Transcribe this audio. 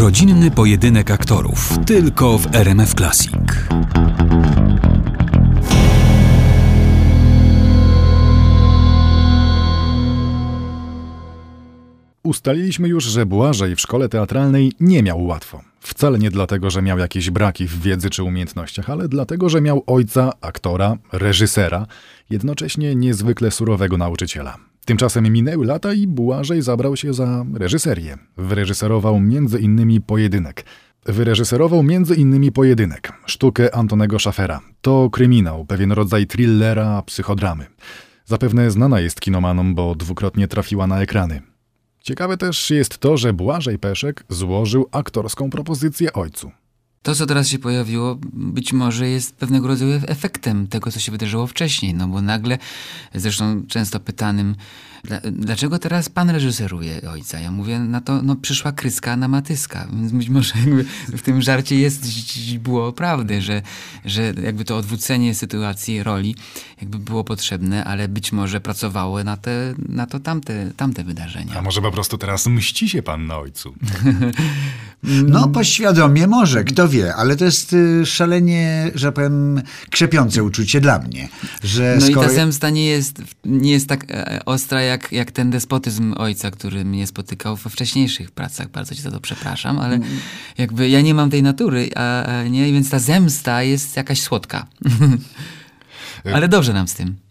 Rodzinny pojedynek aktorów tylko w RMF Classic. Ustaliliśmy już, że Błażej w szkole teatralnej nie miał łatwo. Wcale nie dlatego, że miał jakieś braki w wiedzy czy umiejętnościach, ale dlatego, że miał ojca, aktora, reżysera, jednocześnie niezwykle surowego nauczyciela. Tymczasem minęły lata i Błażej zabrał się za reżyserię. Wyreżyserował między innymi Pojedynek. Wyreżyserował między innymi Pojedynek, sztukę Antonego Szafera. To kryminał, pewien rodzaj thrillera, psychodramy. Zapewne znana jest kinomanom, bo dwukrotnie trafiła na ekrany. Ciekawe też jest to, że Błażej Peszek złożył aktorską propozycję ojcu. To, co teraz się pojawiło, być może jest pewnego rodzaju efektem tego, co się wydarzyło wcześniej. No bo nagle, zresztą często pytanym, dlaczego teraz pan reżyseruje ojca? Ja mówię, na to no, przyszła kryska na matyska. Więc być może w tym żarcie jest było prawdy, że, że jakby to odwrócenie sytuacji, roli jakby było potrzebne, ale być może pracowało na, te, na to tamte, tamte wydarzenia. A może po prostu teraz mści się pan na ojcu? no poświadomie może, kto wie, ale to jest y, szalenie, że powiem, krzepiące uczucie dla mnie. Że no skoro... i ta zemsta nie jest, nie jest tak e, ostra jak, jak ten despotyzm ojca, który mnie spotykał we wcześniejszych pracach. Bardzo ci za to przepraszam, ale jakby ja nie mam tej natury, a, nie, więc ta zemsta jest jakaś słodka. ale dobrze nam z tym.